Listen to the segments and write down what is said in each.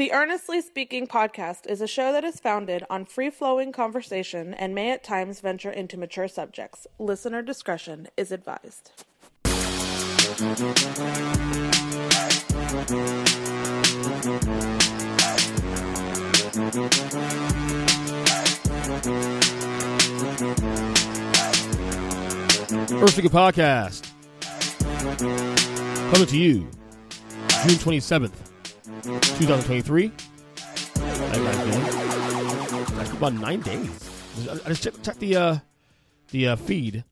The Earnestly Speaking podcast is a show that is founded on free flowing conversation and may at times venture into mature subjects. Listener discretion is advised. Earnestly Speaking Podcast. Coming to you June 27th, 2023. That's about nine days. I just checked, the uh, the uh, feed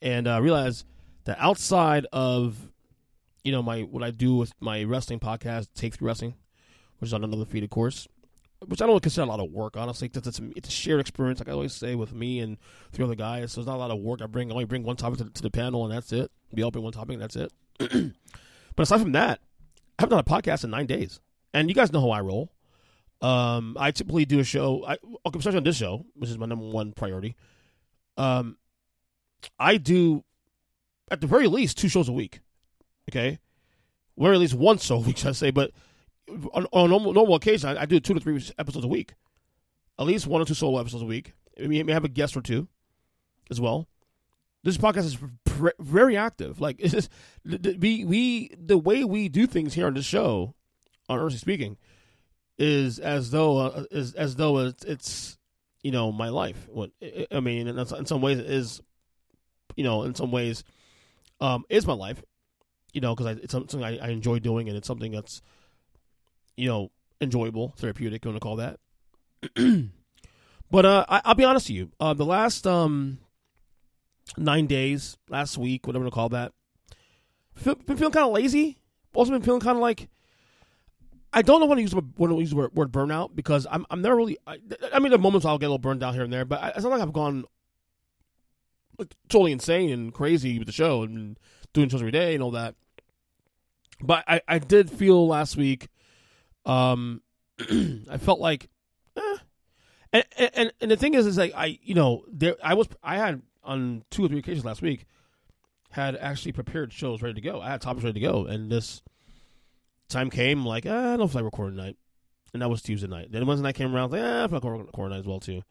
and uh, realized that outside of you know my what I do with my wrestling podcast, Take Three Wrestling, which is on another feed, of course, which I don't consider a lot of work, honestly. It's, it's, it's a shared experience, like I always say, with me and three other guys. So it's not a lot of work. I bring I only bring one topic to, to the panel, and that's it. We bring one topic, and that's it. but aside from that, I haven't done a podcast in nine days, and you guys know how I roll. Um, I typically do a show, I, okay, especially on this show, which is my number one priority. Um, I do at the very least two shows a week. Okay, or at least once a week, should I say? But on, on normal, normal occasion, I, I, do two to three episodes a week, at least one or two solo episodes a week. I may have a guest or two as well. This podcast is very active. Like it's just, we we the way we do things here on this show, on Earnestly Speaking, is as though uh, is as though it's, it's you know my life. What I mean, in, in some ways, is you know in some ways, um, is my life. You know, because it's something I, I enjoy doing, and it's something that's you know, enjoyable, therapeutic, you want to call that. but uh, I, will be honest with you. Uh, the last um, nine days, last week, whatever to call that, feel, been feeling kind of lazy. Also been feeling kind of like I don't know when to use to use the word, word burnout because I'm I'm never really. I, I mean, the moments I'll get a little burned down here and there, but I, it's not like I've gone like, totally insane and crazy with the show and doing shows every day and all that. But I, I did feel last week um, I felt like, eh. and, and and the thing is, is like I, you know, there I was I had on two or three occasions last week had actually prepared shows ready to go. I had topics ready to go, and this time came like ah, I don't feel like recording tonight, and that was Tuesday night. Then Wednesday night came around, like ah, I feel like recording tonight as well too.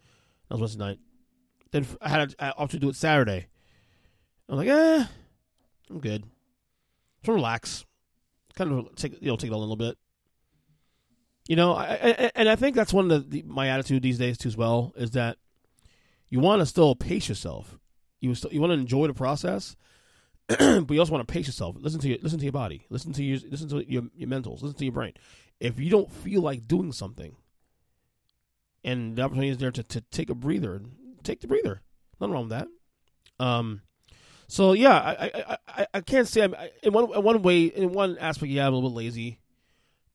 That was Wednesday night. Then I had I to do it Saturday. I'm like, eh, I'm good. Just relax, kind of take you know take it a little bit. You know, I, I, and I think that's one of the, my attitude these days too as well is that you want to still pace yourself. You still, you want to enjoy the process, but you also want to pace yourself. Listen to your listen to your body. Listen to your listen to your your mentals. Listen to your brain. If you don't feel like doing something, and the opportunity is there to, to take a breather, take the breather. Nothing wrong with that. Um, so yeah, I I, I, I can't say I'm in one in one way in one aspect. Yeah, I'm a little bit lazy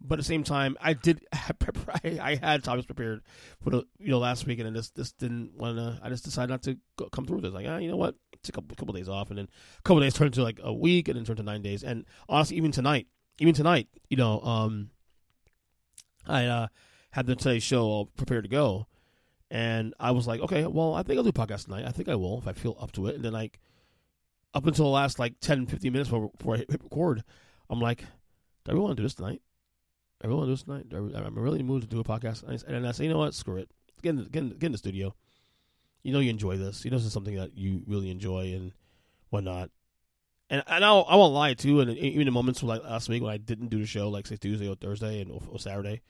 but at the same time, I did. I had topics prepared for the you know last week, and then this this didn't want to. I just decided not to go, come through with this. Like, ah, you know what? Take a couple, days off, and then a couple days turned to like a week, and then turned to nine days. And honestly, even tonight, even tonight, you know, um, I uh, had the today's show all prepared to go, and I was like, okay, well, I think I'll do podcast tonight. I think I will if I feel up to it. And then like up until the last like 10, 15 minutes before, before I hit record, I'm like, do I really want to do this tonight? I really want to do this tonight. I'm really in the mood to do a podcast. And I say, you know what? Screw it. Get in, get in, get in the studio. You know you enjoy this. You know this is something that you really enjoy and whatnot. And and I'll, I won't lie too. And even in moments like last week when I didn't do the show, like say Tuesday or Thursday and or, or Saturday,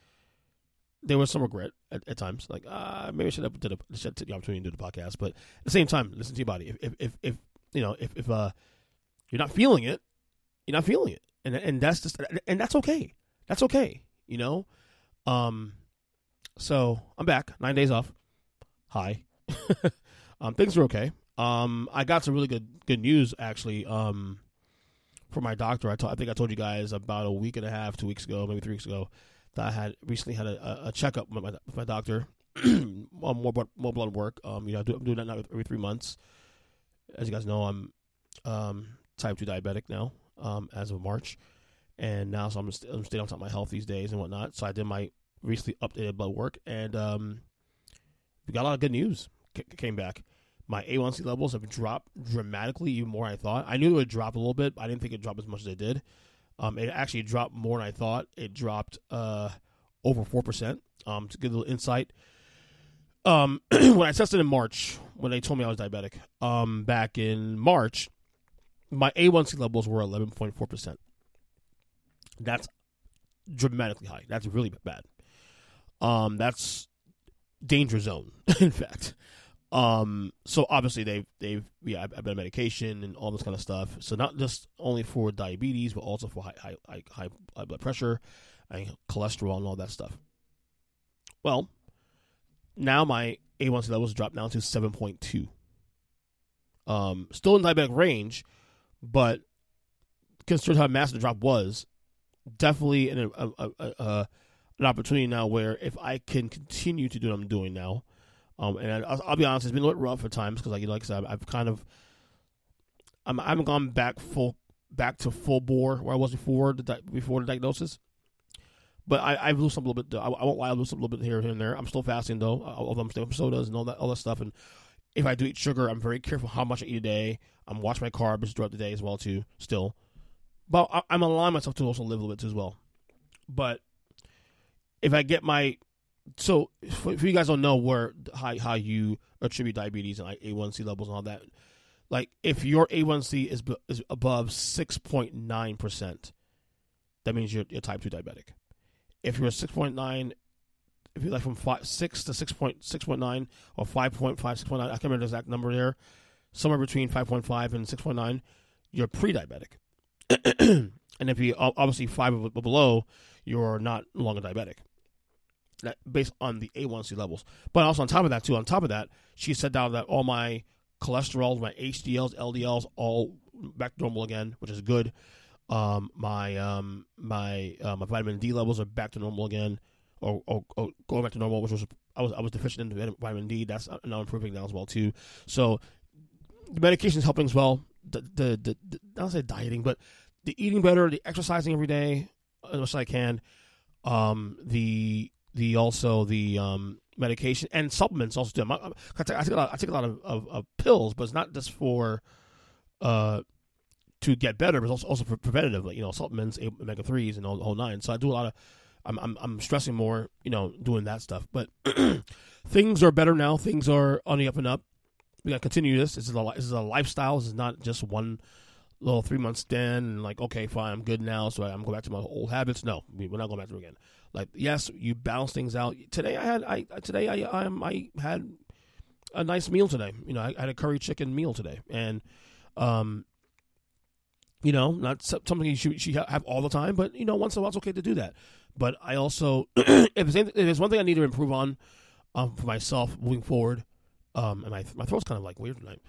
there was some regret at, at times. Like uh, maybe I should have did a, should take the opportunity to do the podcast. But at the same time, listen to your body. If if if, if you know if if uh you're not feeling it, you're not feeling it, and and that's just and that's okay that's okay, you know. Um, so I'm back, nine days off. Hi, um, things are okay. Um, I got some really good good news actually. Um, for my doctor. I, think I told you guys about a week and a half, two weeks ago, maybe three weeks ago, that I had recently had a, a checkup with my, with my doctor, more blood, more blood work. Um, you know, I do, I'm doing that now every three months. As you guys know, I'm um, type two diabetic now, um, as of March, and now so I'm, st- I'm staying on top of my health these days and whatnot. So I did my recently updated blood work, and um, we got a lot of good news. C- came back. My A1C levels have dropped dramatically, even more than I thought. I knew it would drop a little bit, but I didn't think it dropped as much as it did. Um, it actually dropped more than I thought. It dropped uh, over four percent. Um, to give a little insight, um, when I tested in March, when they told me I was diabetic, um, back in March, my A1C levels were eleven point four percent. That's dramatically high. That's really bad. Um, that's danger zone, in fact. Um, so obviously they've they've yeah I've been on medication and all this kind of stuff. So not just only for diabetes, but also for high high high, high, blood pressure and cholesterol and all that stuff. Well, now my A1C levels dropped down to seven point two. Um, still in diabetic range, but considering how massive the drop was, definitely an a, a, a, an opportunity now where if I can continue to do what I'm doing now um, and I, will be honest, it's been a little rough at times because, like, like I said, I've kind of, I'm, I haven't gone back full, back to full bore where I was before the di- before the diagnosis. But I, I've up a little bit. I, I won't lie, I up a little bit here, here and there. I'm still fasting though, although I'm staying sodas and all that, all that stuff. And if I do eat sugar, I'm very careful how much I eat a day. I'm watching my carbs throughout the day as well too. Still, but I, I'm allowing myself to also live a little bit too as well. But if I get my so if you guys don't know where how how you attribute diabetes and like A1C levels and all that, like if your A1C is is above six point nine percent, that means you're, you're type two diabetic. If you're six point nine, if you're like from five, six to six point six point nine or five point five six point nine, I can't remember the exact number there. Somewhere between five point five and six point nine, you're pre-diabetic. and if you obviously five or below, you're not longer diabetic that based on the A1C levels. But also on top of that, too, on top of that, she said down that all my cholesterol, my HDLs, LDLs, all back to normal again, which is good. Um, my um, my uh, my vitamin D levels are back to normal again, or, or, or, going back to normal, which was I was I was deficient in vitamin D. That's now improving now as well too. So the medication is helping as well. The the, the, the I don't say dieting, but the eating better, the exercising every day as much as I can. Um, the the also the um, medication and supplements also do. I, I, take a lot, I take a lot of, of, of, pills, but it's not just for uh, to get better, but also also for preventative, like you know supplements, omega threes, and all the whole nine. So I do a lot of. I'm I'm, I'm stressing more, you know, doing that stuff. But things are better now. Things are on the up and up. We got to continue this. This is a this is a lifestyle. This is not just one little three month stand and like okay fine I'm good now so I'm going back to my old habits. No, we're not going back to again. Like yes, you balance things out. Today I had I today I I, I had a nice meal today. You know I, I had a curry chicken meal today, and um, you know not something you should, should have all the time, but you know once in a while it's okay to do that. But I also if there's one thing I need to improve on um, for myself moving forward, um, and my my throat's kind of like weird tonight.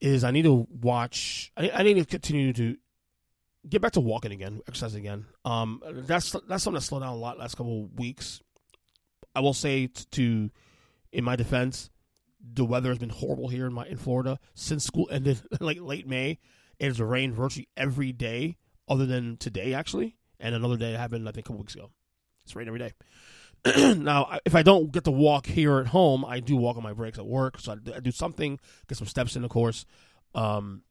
Is I need to watch. I, I need to continue to get back to walking again, exercising again. Um, that's that's something that slowed down a lot last couple weeks. I will say t- to, in my defense, the weather has been horrible here in my in Florida since school ended, like late May. It has rained virtually every day, other than today actually, and another day happened I think a couple weeks ago. It's rain every day. now, if I don't get to walk here at home, I do walk on my breaks at work, so I, I do something, get some steps in, of course. Um,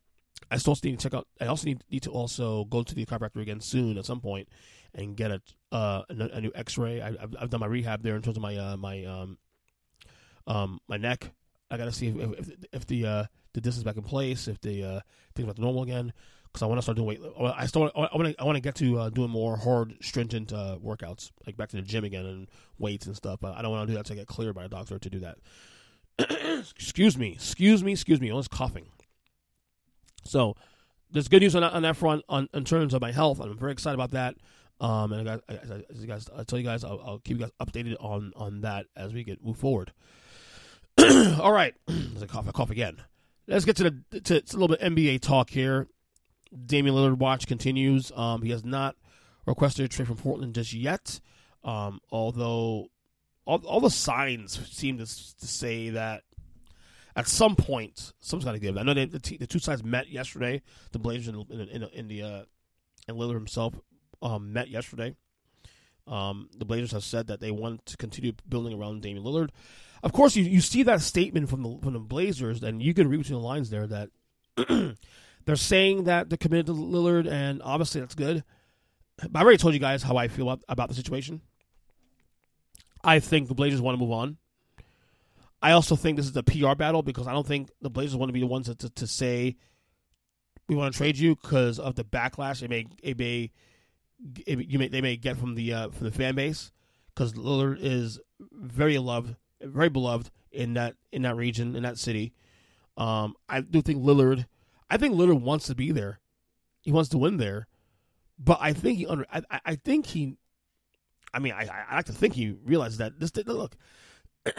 I still need to check out. I also need, need to also go to the chiropractor again soon at some point and get a uh, a, a new X-ray. I, have I've done my rehab there in terms of my uh, my um um my neck. I got to see if if, if the uh, the disc is back in place, if the uh, things back to normal again. Because I want to start doing weight. I still I want to I want to get to uh, doing more hard, stringent uh, workouts, like back to the gym again and weights and stuff. But I don't want to do that until I get cleared by a doctor to do that. excuse me, excuse me, excuse me. I was coughing. So there's good news on that, on that front on, in terms of my health. I'm very excited about that. Um, and I as you guys, I tell you guys, I'll, I'll, keep you guys updated on on that as we get move forward. All right, cough, a cough again. Let's get to the to, to a little bit NBA talk here. Damian Lillard watch continues. Um, he has not requested a trade from Portland just yet, um, although all, all the signs seem to, to say that at some point something's got to give. I know they, the, t- the two sides met yesterday. The Blazers and in, in, in, the uh, and Lillard himself um, met yesterday. Um, the Blazers have said that they want to continue building around Damian Lillard. Of course, you, you see that statement from the from the Blazers, and you can read between the lines there that they're saying that they're committed to Lillard, and obviously that's good. But I already told you guys how I feel about, about the situation. I think the Blazers want to move on. I also think this is a PR battle because I don't think the Blazers want to be the ones to, to, to say we want to trade you because of the backlash it may it may it, you may they may get from the uh, from the fan base because Lillard is very loved, very beloved in that in that region in that city. Um, I do think Lillard, I think Lillard wants to be there. He wants to win there, but I think he under I, I think he I mean, I, I like to think he realizes that this. Look,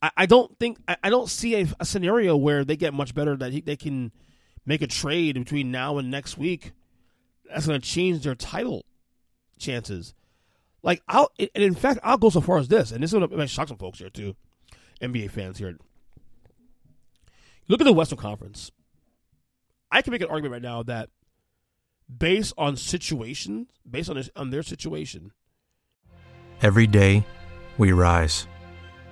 I, I don't think I, I don't see a, a, scenario where they get much better that he, they can make a trade between now and next week. That's going to change their title chances. Like I'll, and in fact, I'll go so far as this, and this to shock some folks here too, NBA fans here. Look at the Western Conference. I can make an argument right now that, based on situations, based on this, on their situation, Every day, we rise,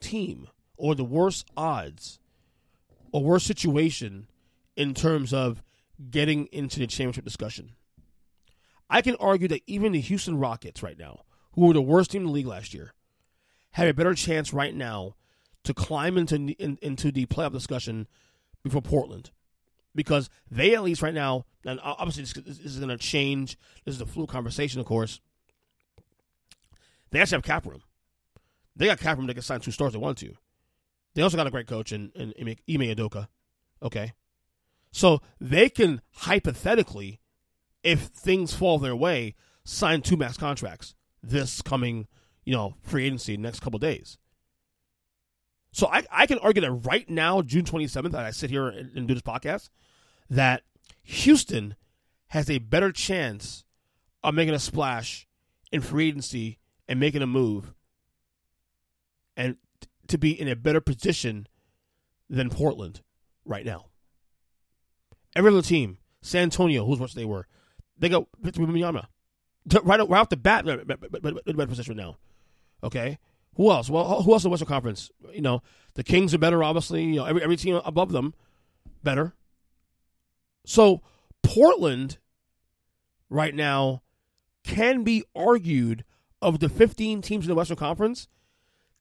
team or the worst odds or worst situation in terms of getting into the championship discussion. I can argue that even the Houston Rockets right now, who were the worst team in the league last year, have a better chance right now to climb into in, into the playoff discussion before Portland, because they at least right now, and obviously this, is going to change. This is a fluid conversation, of course. They actually have cap room. They got cap room. They can sign two stars they want to. They also got a great coach in, in Ime Udoka. Okay. So they can hypothetically, if things fall their way, sign two max contracts this coming, you know, free agency next couple days. So I, I can argue that right now, June 27th, I sit here and, and do this podcast, that Houston has a better chance of making a splash in free agency and making a move and t- to be in a better position than Portland right now. Every other team, San Antonio, who's what they were, they go Victor Wembanyama. Right, right off the bat, in better position now. Okay, who else? Well, who else in the Western Conference? You know, the Kings are better, obviously. You know, every every team above them better. So Portland, right now, can be argued of the 15 teams in the Western Conference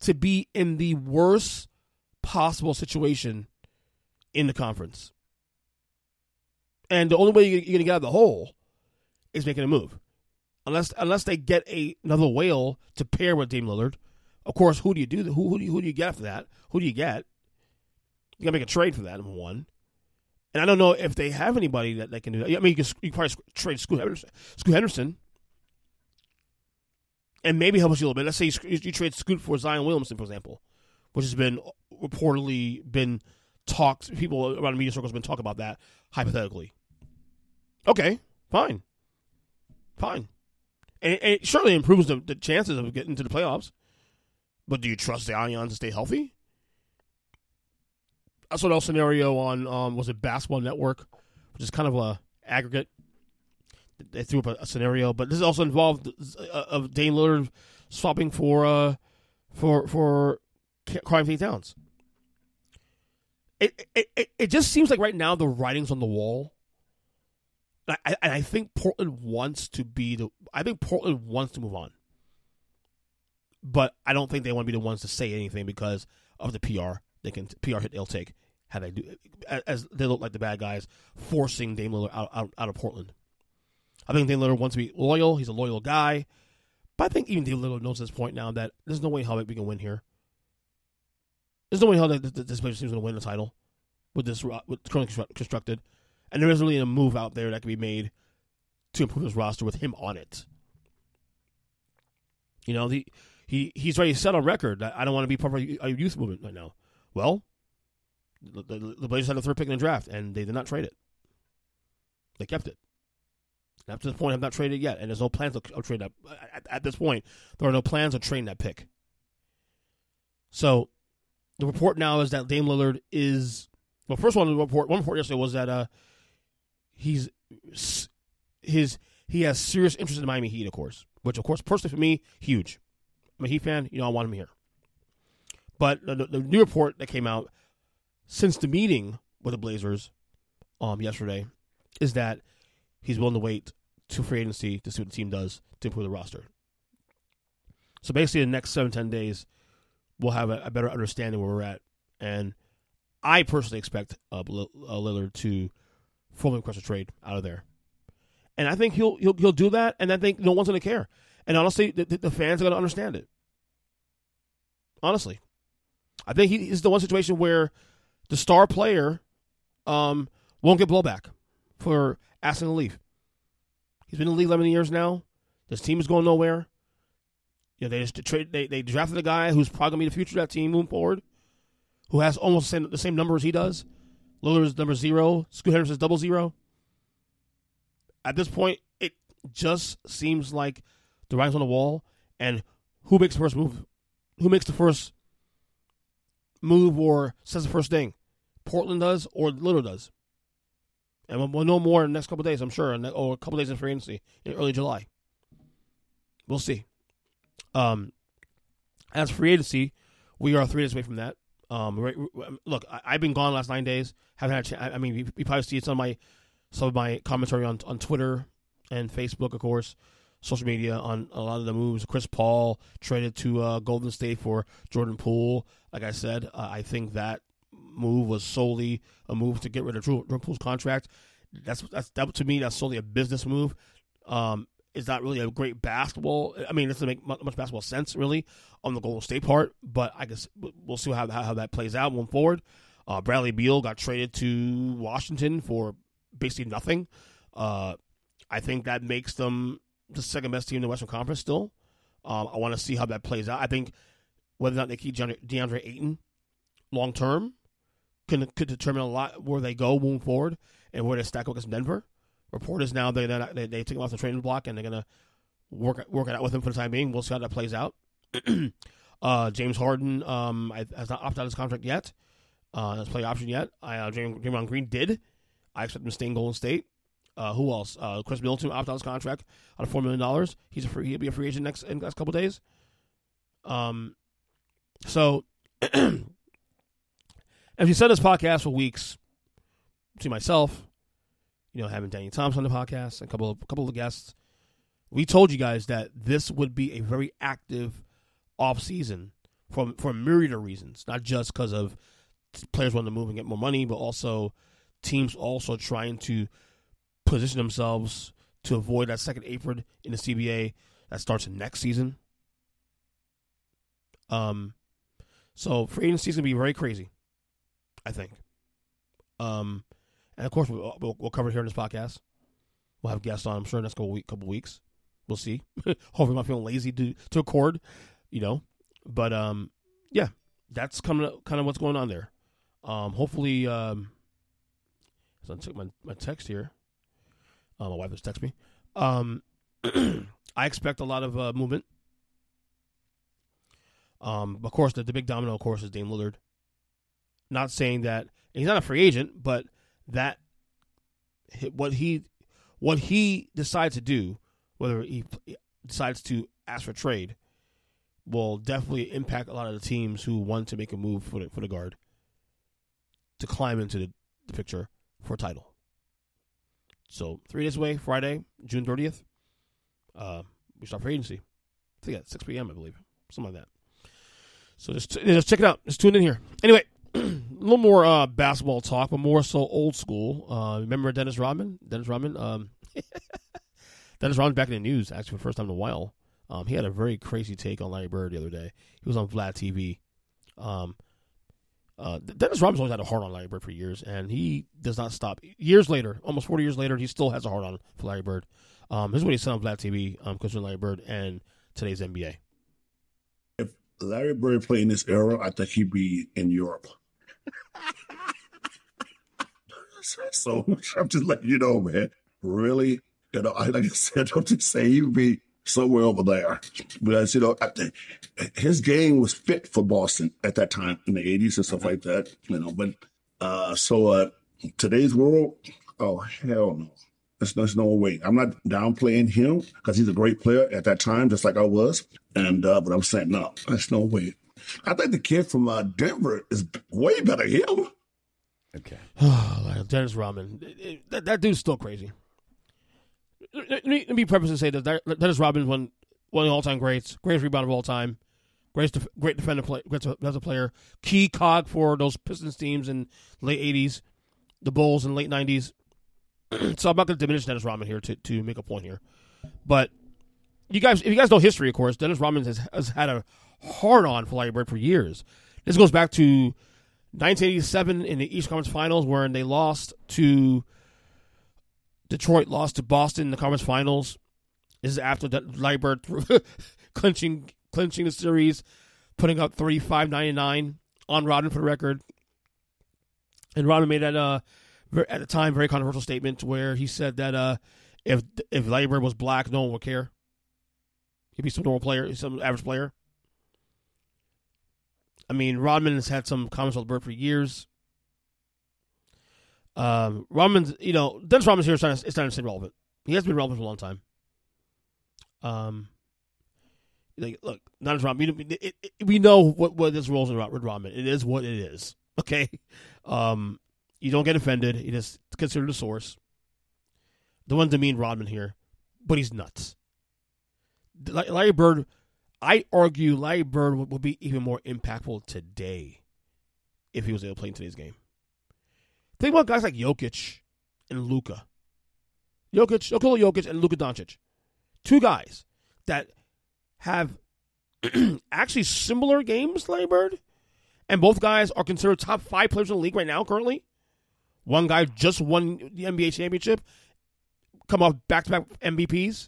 to be in the worst possible situation in the conference. And the only way you're going to get out of the hole is making a move. Unless unless they get a, another whale to pair with Dame Lillard. Of course, who do you do? Who, who, do you, who do you get for that? Who do you get? You got to make a trade for that, number one. And I don't know if they have anybody that, that can do that. I mean, you can, you probably trade Scoot Henderson. Scoot Henderson and maybe help us a little bit. Let's say you, you trade Scoot for Zion Williamson, for example, which has been reportedly been talked. People around the media circles have been talking about that hypothetically. Okay, fine, fine, and, and it certainly improves the, the, chances of getting to the playoffs. But do you trust the Ions to stay healthy? I saw that scenario on um, was it Basketball Network, which is kind of a aggregate they threw up a, a scenario, but this also involved uh, of Dame Lillard swapping for uh, for for Karl-Anthony Towns. It, it it it just seems like right now the writing's on the wall. I, I, I think Portland wants to be the. I think Portland wants to move on, but I don't think they want to be the ones to say anything because of the PR they can PR hit they'll take how they do as they look like the bad guys forcing Dame Lillard out, out, out of Portland. I think Dame Lillard wants to be loyal. He's a loyal guy. But I think even Dame Lillard knows at this point now that there's no way how we can win here. There's no way how this place team's going to win the title with this with currently constructed, and there isn't really a move out there that can be made to improve his roster with him on it. You know, he he he's already set on record that I don't want to be part of a youth movement right now. Well, the, the, the Blazers had a third pick in the draft, and they did not trade it. They kept it. Up to this point, I've not traded yet, and there's no plans of, trading that. At, at, this point, there are no plans of trading that pick. So, the report now is that Dame Lillard is well. First one, the report one report yesterday was that uh, he's his he has serious interest in Miami Heat, of course. Which, of course, personally for me, huge. I'm a Heat fan. You know, I want him here. But the, the new report that came out since the meeting with the Blazers um, yesterday is that he's willing to wait to free agency to see what the team does to improve the roster. So basically, the next seven ten days, we'll have a, a, better understanding where we're at. And I personally expect uh, uh Lillard to formally request a trade out of there. And I think he'll he'll he'll do that, and I think no one's going to care. And honestly, the, the fans are going to understand it. Honestly, I think he is the one situation where the star player um, won't get blowback for asking to leave. He's been in the league 11 years now. This team is going nowhere. You know, they just trade. They, they drafted a guy who's probably gonna be the future of that team moving forward, who has almost the same, the same numbers he does. Lillard's number zero. Scoot Henderson's double zero. At this point, it just seems like the writing's on the wall, and who makes the first move? Who makes the first move or says the first thing? Portland does or Lillard does. And we'll, know more in the next couple days, I'm sure, or a couple days in free agency in early July. We'll see. Um, as free agency, we are three days away from that. Um, right, look, I, have been gone last nine days. Haven't had. A chance, I mean, you, you probably see some of my some of my commentary on on Twitter and Facebook, of course, social media on a lot of the moves. Chris Paul traded to uh, Golden State for Jordan Poole. Like I said, uh, I think that move was solely a move to get rid of Jordan Poole's contract. That's that's that to me that's solely a business move. Um, it's not really a great basketball. I mean, it doesn't make much basketball sense really on the Golden State part, but I guess we'll see how how, that plays out moving forward. Uh, Bradley Beal got traded to Washington for basically nothing. Uh, I think that makes them the second best team in the Western Conference still. Um, I want to see how that plays out. I think whether or not they keep DeAndre Ayton long term can could determine a lot where they go moving forward and where they stack up against Denver. Report is now they they they take him off the training block and they're gonna work work it out with him for the time being. We'll see how that plays out. uh, James Harden um, has not opted out his contract yet. Uh, has play option yet. I, uh, Draymond Green did. I expect him to stay in Golden State. Uh, who else? Uh, Khris Middleton opted out his contract on four million dollars. He's a free. He'll be a free agent next in the next couple days. Um, so If you said this podcast for weeks, to myself, you know, having Danny Thompson on the podcast, a couple of a couple of guests, we told you guys that this would be a very active off season for for a myriad of reasons, not just because of players wanting to move and get more money, but also teams also trying to position themselves to avoid that second apron in the CBA that starts next season. Um, so free agency is gonna be very crazy. I think. Um, and of course, we'll, we'll, we'll cover it here in this podcast. We'll have guests on, I'm sure, in the next couple, week, couple weeks. We'll see. Hopefully, I'm not feeling lazy to, to record, you know. But, um, yeah, that's coming kind of what's going on there. Um, hopefully, um, so I took my, my text here. Uh, my wife just texted me. Um, I expect a lot of uh, movement. Um, of course, the, the big domino, of course, is Dame Lillard. Not saying that he's not a free agent, but that what he what he decides to do, whether he decides to ask for trade, will definitely impact a lot of the teams who want to make a move for the, for the guard to climb into the, the picture for a title. So three days away, Friday, June thirtieth, uh, we start free agency. I think at six p.m. I believe, something like that. So just just check it out. Just tune in here. Anyway, little more uh, basketball talk, but more so old school. Uh, remember Dennis Rodman? Dennis Rodman. Um, Dennis Rodman back in the news actually for the first time in a while. Um, he had a very crazy take on Larry Bird the other day. He was on Vlad TV. Um, uh, Dennis Rodman's always had a hard on Larry Bird for years, and he does not stop. Years later, almost 40 years later, he still has a hard on for Larry Bird. Um, this is what he said on Vlad TV um, concerning Larry Bird and today's NBA. If Larry Bird played in this era, I think he'd be in Europe. So I'm just letting you know, man. Really, you know, I like I said, don't just say he'd be somewhere over there because you know his game was fit for Boston at that time in the '80s and stuff like that. You know, but uh, so uh, today's world, oh hell no. There's, there's no way. I'm not downplaying him because he's a great player at that time, just like I was. And uh, but I'm saying no, there's no way. I think the kid from uh, Denver is way better than him. Okay. Dennis Rodman, that, that dude's still crazy let me, let me preface and say that Dennis Rodman one one of the all time greats, greatest rebounder of all time, great def- great defender play, great as a player, key cog for those Pistons teams in late '80s, the Bulls in late '90s. so I'm not going to diminish Dennis Rodman here to to make a point here, but you guys, if you guys know history, of course, Dennis Rodman has, has had a hard on for Larry Bird for years. This goes back to 1987 in the East Conference Finals, where they lost to Detroit lost to Boston in the conference finals. This is after Larry Bird clinching clinching the series, putting up 35-99 on Rodman for the record. And Rodman made that uh, at the time very controversial statement where he said that uh, if if Larry Bird was black, no one would care. He'd be some normal player, some average player. I mean, Rodman has had some comments with Bird for years. Um, Rodman's, you know, Dennis Rodman's here is starting, to, starting to stay relevant. He has been relevant for a long time. Um, like, look, Dennis Rodman, we, it, it, we know what, what this role is with Rodman. It is what it is. Okay? Um, you don't get offended. You just consider the source. The one to mean Rodman here, but he's nuts. Larry Bird, I argue Larry Bird would, would be even more impactful today if he was able to play in today's game. Think about guys like Jokic and Luka. Jokic, Nikola Jokic and Luka Doncic. Two guys that have actually similar games, Larry Bird. And both guys are considered top five players in the league right now, currently. One guy just won the NBA championship, come off back to back MVPs.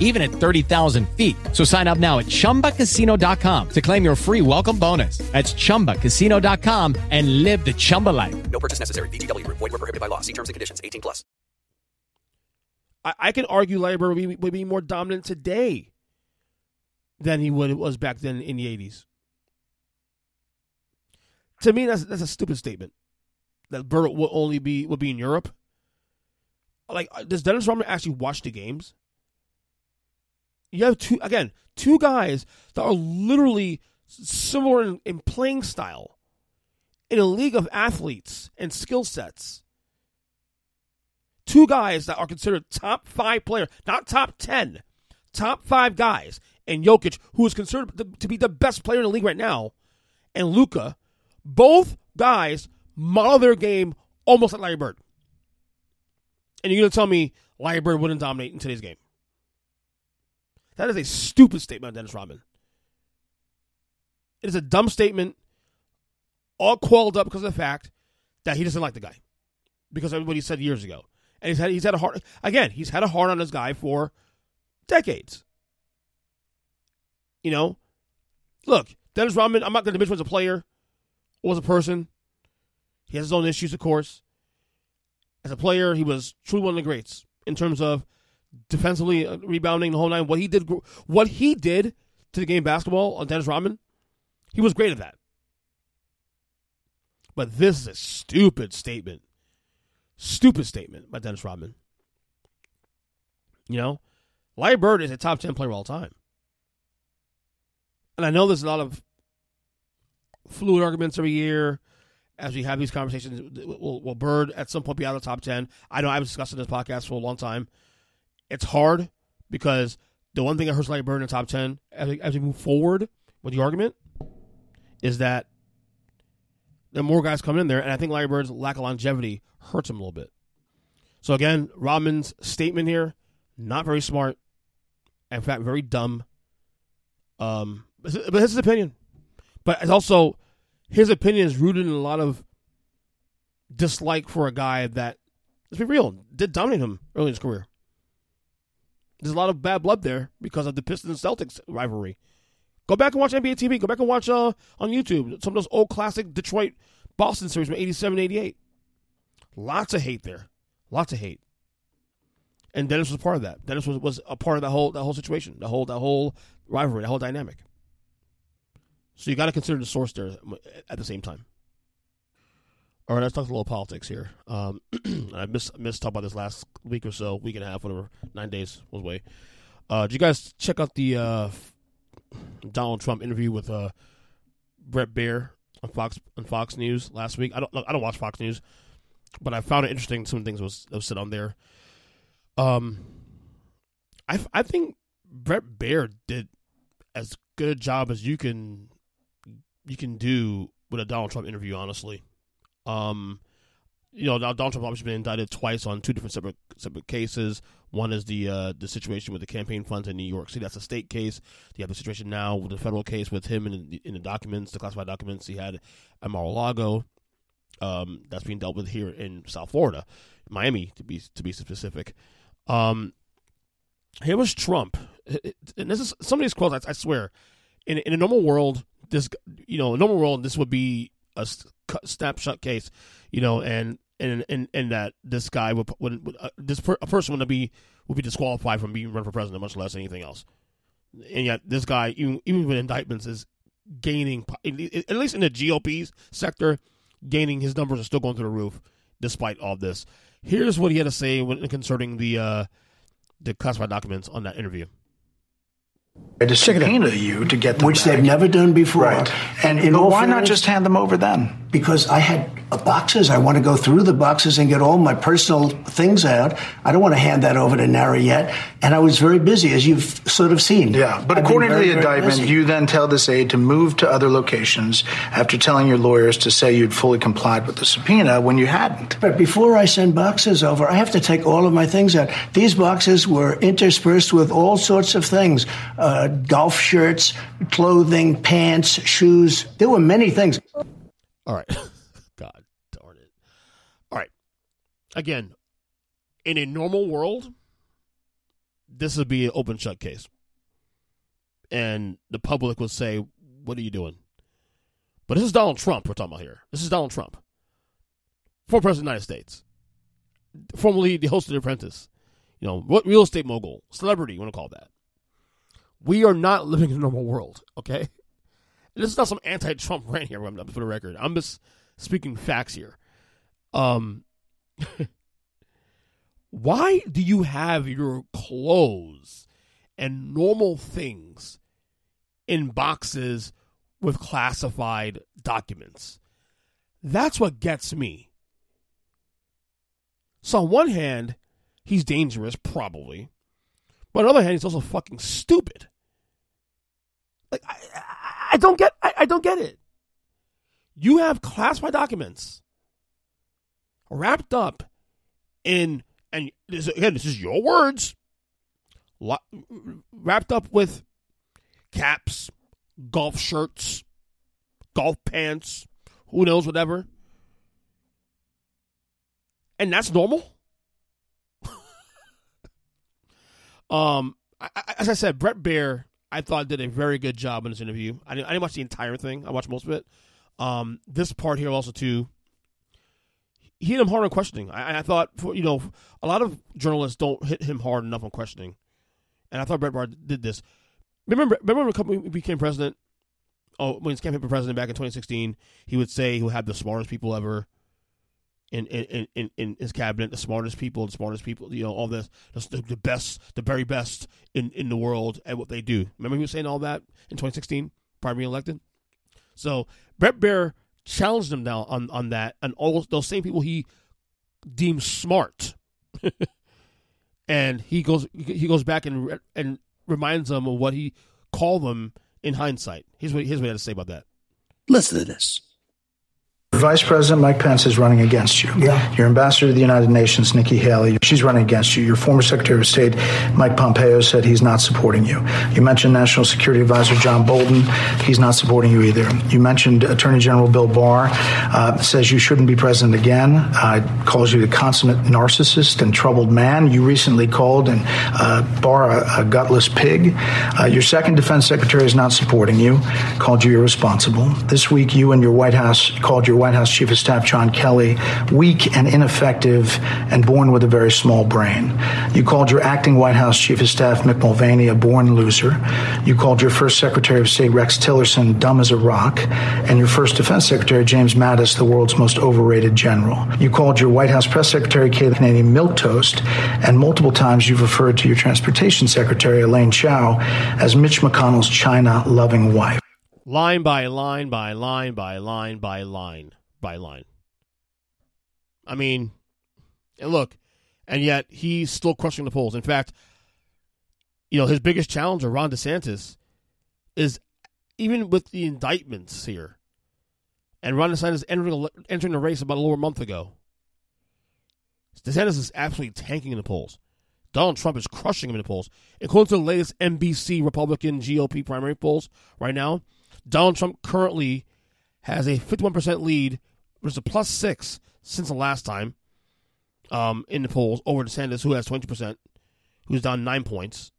even at 30,000 feet. So sign up now at ChumbaCasino.com to claim your free welcome bonus. That's ChumbaCasino.com and live the Chumba life. No purchase necessary. VGW. Void were prohibited by law. See terms and conditions. 18 plus. I, I can argue Larry Bird would be, would be more dominant today than he would was back then in the 80s. To me, that's that's a stupid statement. That Bird will only be will be in Europe. Like, uh, does Dennis Rodman actually watch the games? You have two again, two guys that are literally similar in, in playing style in a league of athletes and skill sets. Two guys that are considered top five players, not top ten, top five guys, and Jokic, who is considered to be the best player in the league right now, and Luka, both guys model their game almost like Larry Bird. And you're going to tell me Larry Bird wouldn't dominate in today's game? That is a stupid statement, Dennis Rodman. It is a dumb statement, all quelled up because of the fact that he doesn't like the guy, because of what he said years ago, and he's had he's had a hard again he's had a hard on this guy for decades. You know, look, Dennis Rodman. I'm not going to diminish him as a player or a person. He has his own issues, of course. As a player, he was truly one of the greats in terms of defensively uh, rebounding the whole nine. What he did, what he did to the game basketball on Dennis Rodman, he was great at that. But this is a stupid statement. Stupid statement by Dennis Rodman. You know, Larry Bird is a top 10 player all time. And I know there's a lot of fluid arguments every year as we have these conversations. Will, will Bird at some point be out of the top 10? I know I've discussed in this podcast for a long time. It's hard because the one thing that hurts Larry Bird in the top 10 as we, move forward with the argument is that there are more guys coming in there, and I think Larry Bird's lack of longevity hurts him a little bit. So again, Rodman's statement here, not very smart, in fact, very dumb. Um, but his opinion. But it's also his opinion is rooted in a lot of dislike for a guy that, let's be real, did dominate him early in his career. There's a lot of bad blood there because of the Pistons Celtics rivalry. Go back and watch NBA TV. Go back and watch uh, on YouTube some of those old classic Detroit Boston series from 87, 88. Lots of hate there. Lots of hate. And Dennis was part of that. Dennis was, was a part of that whole that whole situation, the whole that whole rivalry, the whole dynamic. So you got to consider the source there at the same time. All right, let's talk a little politics here. Um, I missed missed talk about this last week or so, week and a half, whatever, nine days was way. Uh, did you guys check out the uh, Donald Trump interview with uh, Bret Baier on Fox on Fox News last week? I don't I don't watch Fox News, but I found it interesting. Some things was was said on there. Um, I I think Bret Baier did as good a job as you can you can do with a Donald Trump interview. Honestly, um, you know, now Donald Trump obviously been indicted twice on two different separate separate cases. One is the uh, the situation with the campaign funds in New York City. That's a state case. You have the situation now with the federal case with him in the, in the documents, the classified documents he had at Mar-a-Lago. Um, that's being dealt with here in South Florida, Miami to be to be specific. Um, here was Trump, and this is some of these quotes. I, I swear, in in a normal world, this you know, a normal world, this would be a snapshot case, you know, and and and, and that this guy would, would, would uh, this per, a person would be would be disqualified from being run for president, much less anything else. And yet, this guy, even, even with indictments, is gaining at least in the GOP's sector, gaining his numbers are still going through the roof despite all this. Here's what he had to say when concerning the uh, the classified documents on that interview to subpoena you to get them which back. they've never done before. Right. And in but all why not just hand them over then? Because I had boxes. I want to go through the boxes and get all my personal things out. I don't want to hand that over to NARA yet. And I was very busy, as you've sort of seen. Yeah, but I've according very, to the indictment, you then tell this aide to move to other locations after telling your lawyers to say you'd fully complied with the subpoena when you hadn't. But before I send boxes over, I have to take all of my things out. These boxes were interspersed with all sorts of things uh, golf shirts, clothing, pants, shoes. There were many things. All right. God darn it. All right. Again, in a normal world, this would be an open shut case. And the public would say, What are you doing? But this is Donald Trump we're talking about here. This is Donald Trump, former president of the United States, formerly the host of The Apprentice, you know, what real estate mogul, celebrity, you want to call that. We are not living in a normal world, okay? And this is not some anti-Trump rant here. I'm for the record. I'm just speaking facts here. Um, why do you have your clothes and normal things in boxes with classified documents? That's what gets me. So on one hand, he's dangerous, probably, but on the other hand, he's also fucking stupid. Like I, I, don't get, I, I don't get it. You have classified documents wrapped up in, and this, again, this is your words, wrapped up with caps, golf shirts, golf pants, who knows, whatever. And that's normal. um, I, I, as I said, Bret Baier, I thought did a very good job in this interview. I didn't, I didn't watch the entire thing. I watched most of it. Um, this part here also too. He hit him hard on questioning. I, I thought, you know, a lot of journalists don't hit him hard enough on questioning, and I thought Bret Baier did this. Remember, remember when he became president? Oh, when campaign for president back in 2016, he would say he would have the smartest people ever in in, in, in his cabinet, the smartest people, the smartest people, you know, all this, the, the best, the very best in, in the world at what they do. Remember he was saying all that in 2016, prior to being elected? So Bret Baier challenged him now on, on that, and all those same people he deems smart. and he goes he goes back and and reminds them of what he called them in hindsight. Here's what, here's what he had to say about that. Listen to this. Vice President Mike Pence is running against you. Yeah. Your ambassador to the United Nations, Nikki Haley, she's running against you. Your former Secretary of State, Mike Pompeo, said he's not supporting you. You mentioned National Security Advisor John Bolton. He's not supporting you either. You mentioned Attorney General Bill Barr, uh, says you shouldn't be president again, uh, calls you the consummate narcissist and troubled man. You recently called and uh, Barr a, a, gutless pig. Uh, your second defense secretary is not supporting you, called you irresponsible. This week, you and your White House called your White House Chief of Staff John Kelly weak and ineffective and born with a very small brain. You called your acting White House Chief of Staff Mick Mulvaney a born loser. You called your first Secretary of State Rex Tillerson dumb as a rock, and your first Defense Secretary James Mattis the world's most overrated general. You called your White House Press Secretary Kayleigh McEnany milquetoast, and multiple times you've referred to your Transportation Secretary Elaine Chao as Mitch McConnell's China-loving wife line by line by line by line by line line. I mean, and look, and yet he's still crushing the polls. In fact, you know, his biggest challenger, Ron DeSantis, is even with the indictments here, and Ron DeSantis entering, entering the race about a little month ago. DeSantis is absolutely tanking in the polls. Donald Trump is crushing him in the polls. According to the latest NBC Republican GOP primary polls right now, Donald Trump currently has a 51% lead, is a plus six since the last time um, in the polls over DeSantis, who has 20%, who's down nine points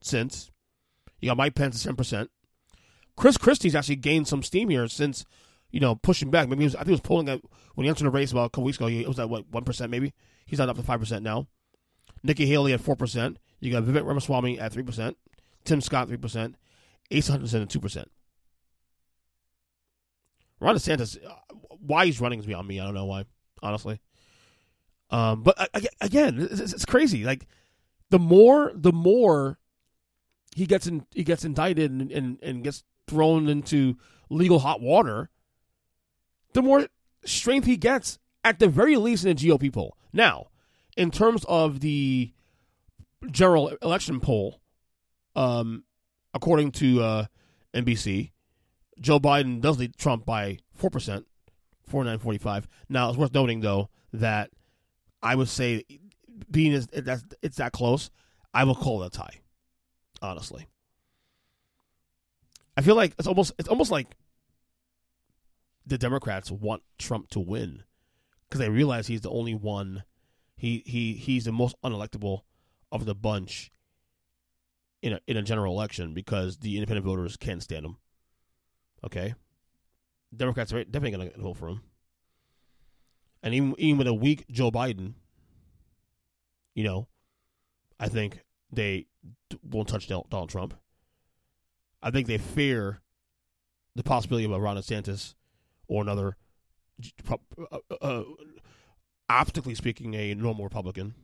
since. You got Mike Pence at 10%. Chris Christie's actually gained some steam here since, you know, pushing back. Maybe was, I think he was pulling at, when he entered the race about a couple weeks ago, he was at, what, 1% maybe? He's down up to 5% now. Nikki Haley at 4%. You got Vivek Ramaswamy at 3%. Tim Scott, 3%. Asa Hutchinson at 2%. Ron DeSantis, why he's running is beyond me. I don't know why, honestly. Um, but again, it's, it's, crazy. Like the more, the more he gets in, he gets indicted and, and, and gets thrown into legal hot water, the more strength he gets. At the very least, in the GOP poll. Now, in terms of the general election poll, um, according to uh, NBC, Joe Biden does lead Trump by 4%, 4945. Now, it's worth noting, though, that I would say, being as, that's, it's that close, I will call it a tie, honestly. I feel like it's almost it's almost like the Democrats want Trump to win because they realize he's the only one. He he he's the most unelectable of the bunch in a in a general election because the independent voters can't stand him. Okay, Democrats are definitely going to vote for him. And even even with a weak Joe Biden, you know, I think they won't touch Donald Trump. I think they fear the possibility of a Ron DeSantis or another, uh, uh, uh, optically speaking, a normal Republican.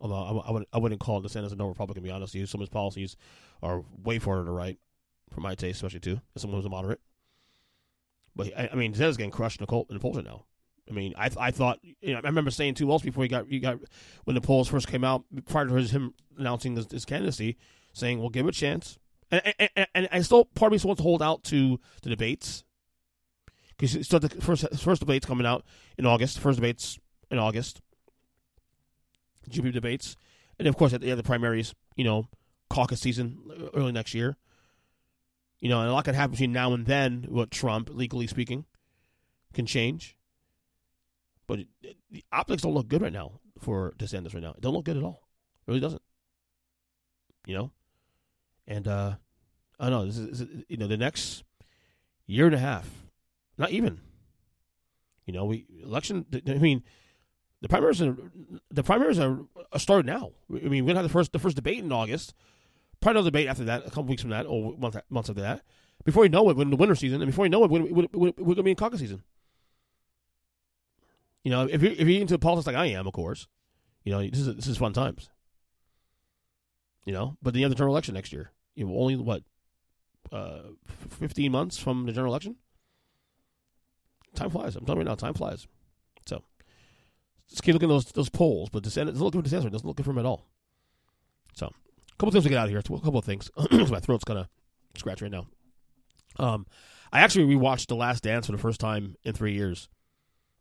Although I, I, wouldn't, I wouldn't call DeSantis a normal Republican, to be honest with you. Some of his policies are way farther to the right, for my taste, especially too, as someone who's a moderate. But I, I mean, Zed's getting crushed in the, in the polls right now. I mean, I I thought you know I remember saying two months before he got he got when the polls first came out prior to his, him announcing his, his candidacy, saying we'll give it a chance, and, and, and I still part of me still wants to hold out to the debates because still the first first debates coming out in August, first debates in August, GP debates, and of course at the, the primaries, you know, caucus season early next year. You know, a lot can happen between now and then. What Trump, legally speaking, can change. But the optics don't look good right now for DeSantis right now. It don't look good at all. It really doesn't. You know, and uh, I know this is, you know the next year and a half, not even. You know, we election. I mean, the primaries are the primaries are started now. I mean, we're gonna have the first the first debate in August. Probably another debate after that, a couple weeks from that, or month, months after that. Before you know it, we're in the winter season, and before you know it, we're, we're, we're gonna be in caucus season. You know, if you're if you're into politics like I am, of course, you know this is this is fun times. You know, but then you have the general election next year. You know, only what uh, 15 months from the general election. Time flies. I'm telling you now, time flies. So just keep looking at those those polls, but DeSantis doesn't look for DeSantis. Doesn't look for him at all. So a couple things to get out of here. A couple of things. my throat's kind of scratch right now. Um, I actually rewatched The Last Dance for the first time in three years,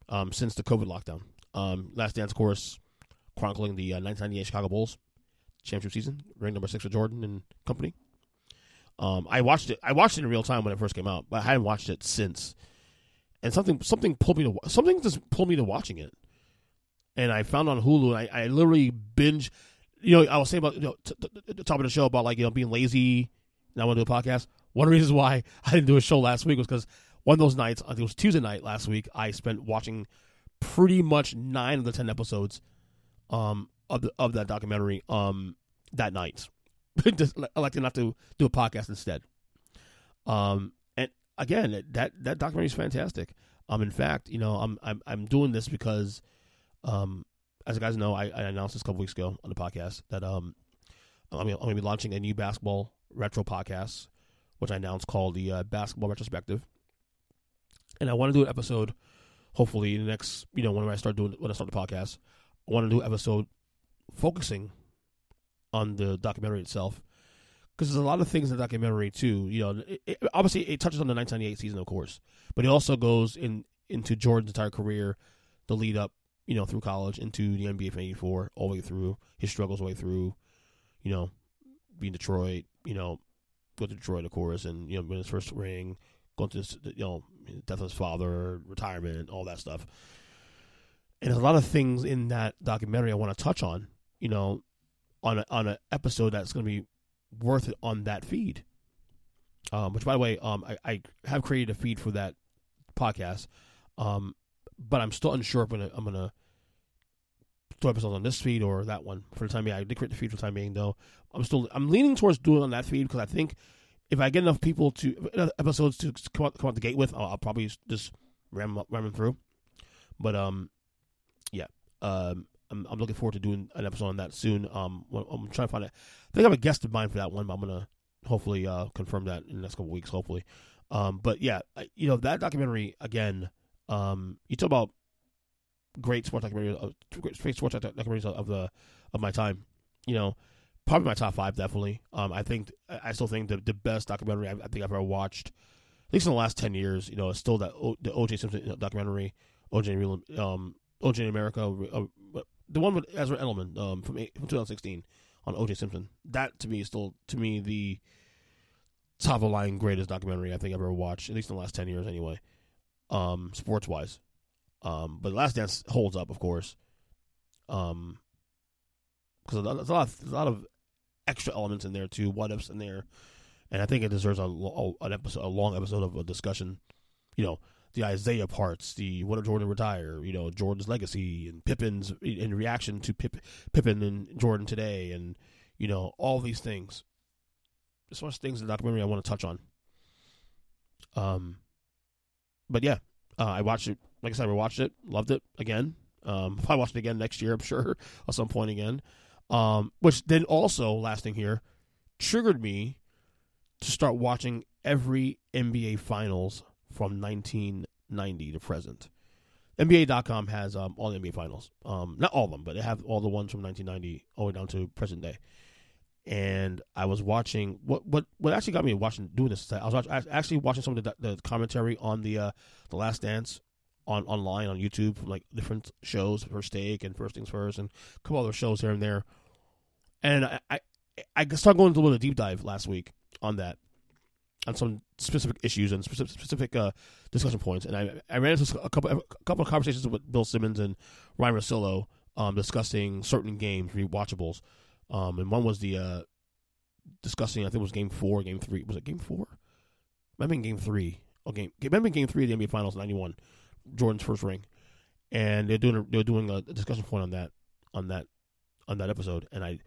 um, since the COVID lockdown. Um, Last Dance, of course, chronicling the uh, 1998 Chicago Bulls championship season, ring number six for Jordan and company. Um, I watched it. I watched it in real time when it first came out, but I hadn't watched it since. And something something pulled me to something just pulled me to watching it. And I found on Hulu. And I, I literally binge. You know, I was saying about you know, t- t- the top of the show about like you know being lazy. And I want to do a podcast. One of the reasons why I didn't do a show last week was because one of those nights, I think it was Tuesday night last week, I spent watching pretty much nine of the ten episodes um, of the of that documentary um, that night. Just elected not to do a podcast instead. Um, and again, that that documentary is fantastic. Um, in fact, you know, I'm I'm I'm doing this because, um, as you guys know, I, I announced this a couple weeks ago on the podcast that um, I'm, I'm going to be launching a new basketball retro podcast, which I announced called the uh, Basketball Retrospective. And I want to do an episode, hopefully, in the next, you know, when I start doing when I start the podcast, I want to do an episode focusing on the documentary itself because there's a lot of things in the documentary too. You know, it, it, obviously it touches on the 1998 season, of course, but it also goes in into Jordan's entire career, the lead up, you know, through college into the NBA from '84, all the way through his struggles, all the way through, you know, being Detroit, you know, go to Detroit, of course, and you know, win his first ring, going to this, you know, death of his father, retirement, all that stuff. And there's a lot of things in that documentary I want to touch on, you know, on a, on an episode that's going to be worth it on that feed. Um, which, by the way, um, I, I, have created a feed for that podcast, um, but I'm still unsure if I'm gonna, I'm gonna throw episodes on this feed or that one for the time being. I did create the feed for the time being, though. I'm still I'm leaning towards doing on that feed because I think if I get enough people to episodes to come out, come out the gate with, I'll, I'll probably just ram ram them through. But um, yeah, um, I'm, I'm looking forward to doing an episode on that soon. Um, I'm trying to find it. I think I have a guest in mind for that one, but I'm gonna hopefully uh, confirm that in the next couple weeks. Hopefully, um, but yeah, you know that documentary again. Um, you talk about great sports documentaries, uh, great sports documentaries of the of my time. You know, probably my top five definitely. Um, I think I still think the the best documentary I, I think I've ever watched, at least in the last ten years. You know, is still that o, the O.J. Simpson documentary, O.J. Um, O.J. in America, uh, the one with Ezra Edelman um, from from 2016 on O.J. Simpson. That to me is still to me the top of line greatest documentary I think I've ever watched, at least in the last ten years anyway, um, sports wise. Um, but Last Dance holds up, of course, um, because there's a lot, of, a lot of extra elements in there too, what ifs in there, and I think it deserves a, a an episode, a long episode of a discussion. You know, the Isaiah parts, the what if Jordan retire, you know, Jordan's legacy and Pippen's in reaction to Pip, Pippen and Jordan today, and you know all these things. There's so much things in the documentary I want to touch on. Um, but yeah, uh, I watched it. Like I said, I watched it, loved it again. Um, if I watch it again next year, I'm sure at some point again. Um, which then also, last thing here, triggered me to start watching every NBA Finals from 1990 to present. NBA.com has um, all the NBA finals. Um, not all of them, but they have all the ones from 1990 all the way down to present day. And I was watching what what what actually got me watching doing this. I was actually watching some of the, the commentary on the uh, the Last Dance on online on YouTube from like different shows, First Take and First Things First, and a couple other shows here and there. And I I, I started going into a little deep dive last week on that, on some specific issues and specific, specific uh, discussion points. And I, I ran into a couple a couple of conversations with Bill Simmons and Ryan Russillo um, discussing certain games, rewatchables. Um, and one was the uh, discussing. I think it was Game Four, Game Three. Was it Game Four? Might have Game Three. Oh, might have been Game Three of the NBA Finals '91, Jordan's first ring, and they're doing a, they're doing a discussion point on that on that on that episode, and I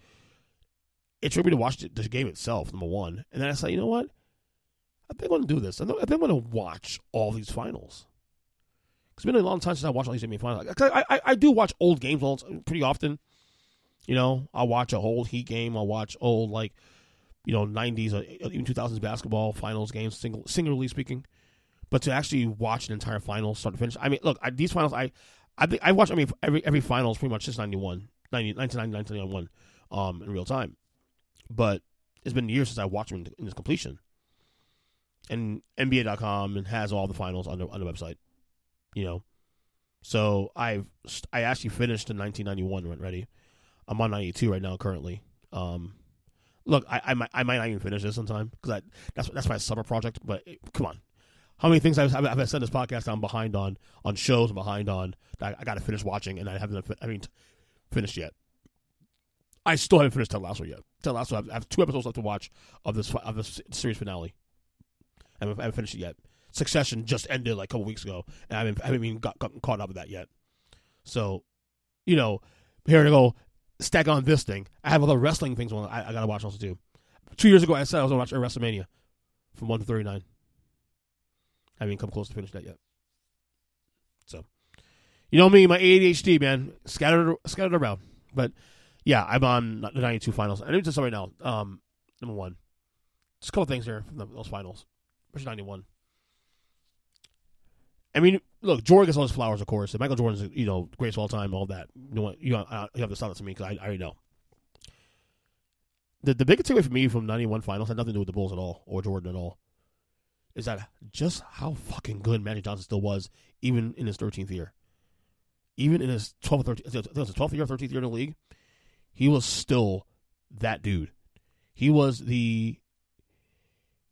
it triggered me to watch the, game itself, number one, and then I said, you know what, I think I'm to do this. I think I'm to watch all these finals. It's been a long time since I watched all these NBA finals. I, I, I do watch old games all, pretty often. You know, I'll watch a whole Heat game. I'll watch old like, you know, '90s or even 2000s basketball finals games, single, singularly speaking. But to actually watch an entire final start to finish, I mean, look, I, these finals, I, I think I watch. I mean, every every finals pretty much since '91, 90, 1990, 1991, um, in real time. But it's been years since I watched them in, in completion. And NBA.com and has all the finals on the on the website you know. So I've I actually finished in 1991 went ready. I'm on 92 right now currently. Um, look, I, I might I might not even finish this sometime because that's that's my summer project. But it, come on, how many things I've, I've said this podcast I'm behind on on shows I'm behind on that I, I got to finish watching and I haven't I mean finished yet. I still haven't finished Ted Lasso yet. Ted Lasso, I have two episodes left to watch of this of this series finale. I haven't, I haven't finished it yet. Succession just ended like a couple weeks ago, and I haven't, I haven't even got, gotten caught up with that yet. So, you know, here to go stack on this thing. I have other wrestling things. I, I got to watch also too. Two years ago, I said I was to watch WrestleMania from one to thirty nine. I haven't come close to finish that yet. So, you know me, my ADHD man, scattered scattered around. But yeah, I'm on the ninety two finals. I need to start right now. Um, number one, just a couple things here from those finals, especially ninety one. I mean, look, Jordan gets all his flowers, of course. And Michael Jordan's, you know, greatest of all time, all that. You know what? You, uh, you have to stop that to me because I, I already know. The the biggest takeaway for me from '91 finals had nothing to do with the Bulls at all or Jordan at all. Is that just how fucking good Magic Johnson still was, even in his 13th year, even in his 12th, 13th, was his 12th year, 13th year in the league, he was still that dude. He was the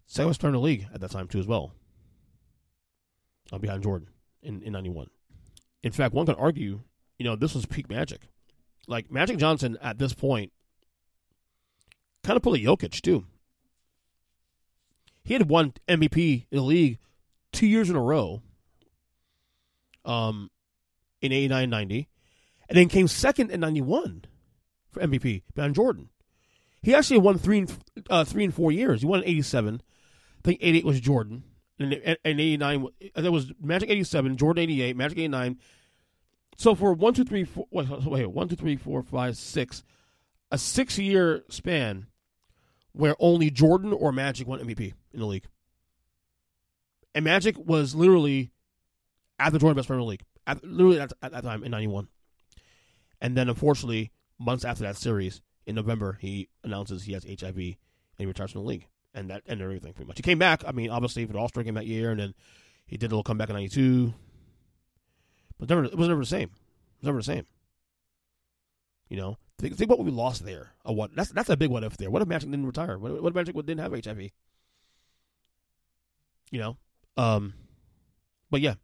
second best player in the league at that time too, as well uh, behind Jordan in, in 91. In fact, one could argue, you know, this was peak Magic. Like, Magic Johnson at this point kind of pulled a Jokic, too. He had won MVP in the league two years in a row um, in 89 90, and then came second in 91 for MVP behind Jordan. He actually won three uh, three and four years. He won in 87. I think 88 was Jordan and, and 89 uh, that was Magic 87, Jordan 88, Magic 89. So for one, two, three, four, wait, wait, one, two, three, four, five, six, a six-year span where only Jordan or Magic won MVP in the league, and Magic was literally at the Jordan best player in the league, at, literally at, at that time in '91, and then unfortunately months after that series in November he announces he has HIV and he retires from the league and that and everything pretty much. He came back. I mean, obviously for the All Star game that year, and then he did a little comeback in '92. But never, it was never the same. It was never the same. You know, think, think what we lost there. What? That's that's a big what if there. What if Magic didn't retire? What, what if Magic didn't have HIV? You know, um, but yeah.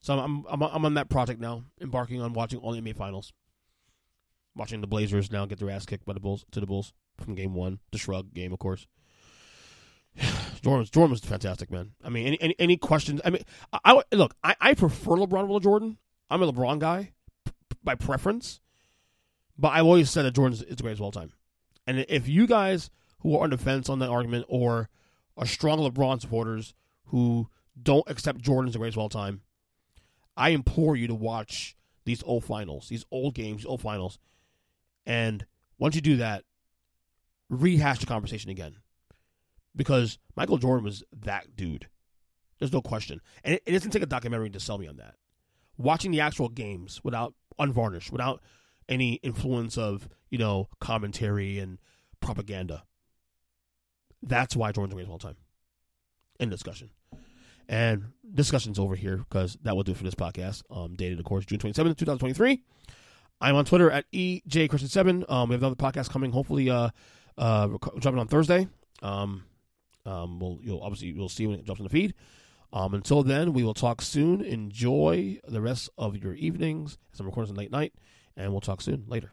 So I'm I'm I'm on that project now, embarking on watching all the NBA finals. Watching the Blazers now get their ass kicked by the Bulls to the Bulls from Game One, the Shrug game, of course. Jordan, Jordan was fantastic, man. I mean, any any, any questions? I mean, I, I look. I, I prefer LeBron over Jordan. I'm a LeBron guy p- by preference, but I've always said that Jordan is the greatest of all time. And if you guys who are on defense on that argument or are strong LeBron supporters who don't accept Jordan as the greatest of all time, I implore you to watch these old finals, these old games, these old finals, and once you do that, rehash the conversation again because Michael Jordan was that dude. There's no question. And it, it doesn't take a documentary to sell me on that. Watching the actual games without unvarnished, without any influence of, you know, commentary and propaganda. That's why Jordan's greatest of all time. In discussion. And discussion's over here because that will do for this podcast. Um, dated, of course, June 27th, 2023. I'm on Twitter at EJChristian7. Um, we have another podcast coming, hopefully, uh, uh, dropping on Thursday. Um, um, we'll, you'll obviously you'll see when it drops in the feed. Um, until then, we will talk soon. Enjoy the rest of your evenings as I'm recording late night, and we'll talk soon later.